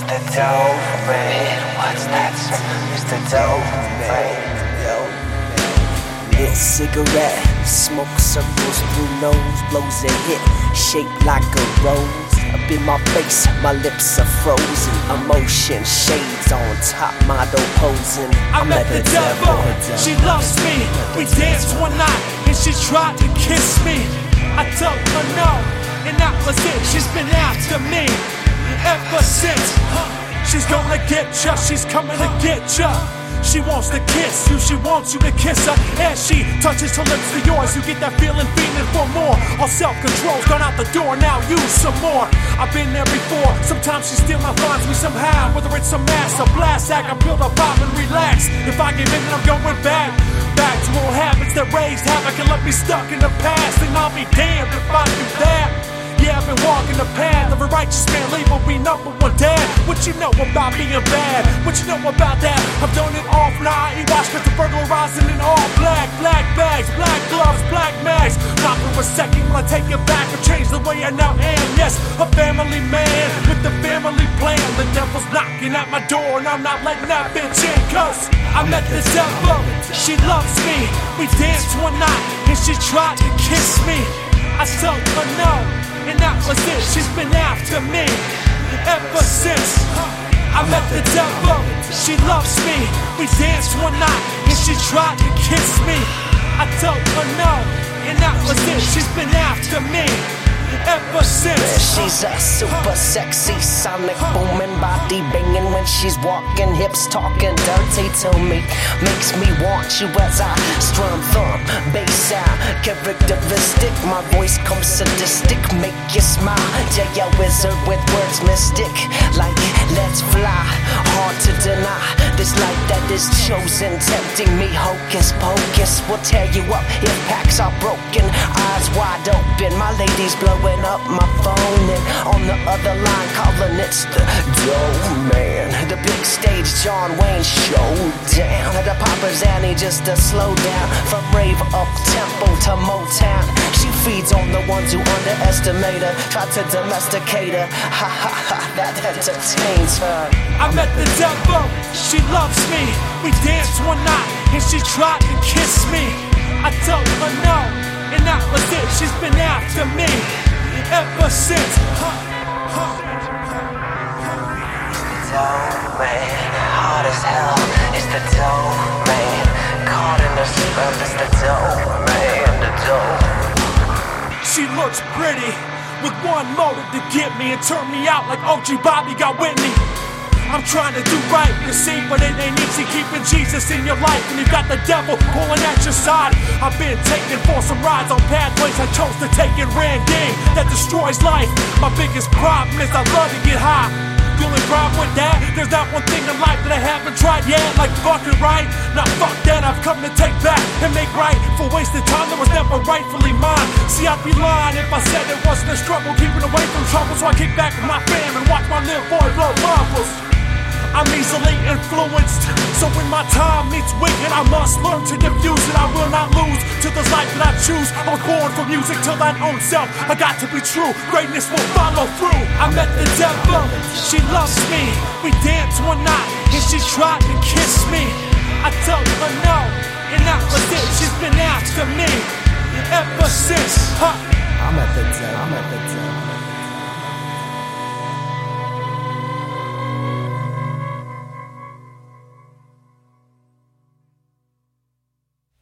dope man. It's the dope. What's that? It's the dope man. Lit cigarette, smoke circles through nose, blows a hit, shaped like a rose. Up in my face, my lips are frozen. Emotion shades on top, model posing. I met the devil, she loves me. We danced one night and she tried to kiss me. I told her no, and that was it. She's been after me ever since. She's gonna get ya, she's coming to get ya. She wants to kiss you, she wants you to kiss her. As she touches her lips to yours, you get that feeling, feeling for more. All self control's gone out the door, now use some more. I've been there before, sometimes she still finds me somehow. Whether it's a mass, a blast, I can build a pop and relax. If I give in, then I'm going back. Back to old habits that raised havoc and left me stuck in the past. And I'll be damned if I do that. Yeah, I've been walking the path righteous man, label me number one dad. What you know about being bad? What you know about that? I've done it all from the IE watch, the burglarizing in all black, black bags, black gloves, black mags. Not for a second will I take it back or change the way I now am. Yes, a family man with the family plan. The devil's knocking at my door, and I'm not letting that bitch in, cause I met the devil. She loves me. We danced one night, and she tried to kiss me. I told her no was it. She's been after me ever since. I met the devil, she loves me. We danced one night and she tried to kiss me. I told her no, and that was it. She's been after me ever since. She's a super sexy sonic booming body banging when she's walking, hips talking dirty to me. Makes me want you as I strum thumb, bass sound characteristic. My voice comes sadistic, make you smile. Yeah, yeah, wizard with words mystic, like let's fly. Hard to deny this life that is chosen, tempting me. Hocus pocus will tear you up if packs are broken. Eyes wide open, my lady's blowing up my phone, and on the other line calling it's the dope man. The big stage John Wayne showdown. The poppers Annie just to slow down from rave up tempo to Motown. She feeds on the ones who underestimate her, try to domesticate her. Ha ha ha, that entertains her. I met the devil, she loves me. We danced one night and she tried to kiss me. I told her no, and that was it. She's been after me ever since. Man, hard as hell. It's the man. Caught in the spell, it's the man. The. She looks pretty with one motive to get me and turn me out like OG Bobby got Whitney. I'm trying to do right, you see, but it ain't easy keeping Jesus in your life when you got the devil pulling at your side. I've been taking for some rides on pathways I chose to take and ran game that destroys life. My biggest problem is I love to get high. The only problem with that, there's not one thing in life that I haven't tried yet. Like fucking right, now fuck that, I've come to take back and make right for wasted time that was never rightfully mine. See, I'd be lying if I said it wasn't a struggle keeping away from trouble. So I kick back with my fam and watch my little boy blow bubbles. I'm easily influenced, so when my time meets wicked, I must learn to diffuse it. I will not lose to the life that I choose. I was born for music to thine own self. I got to be true, greatness will follow through. I met the devil, she loves me. We danced one night, and she tried to kiss me. I told her no,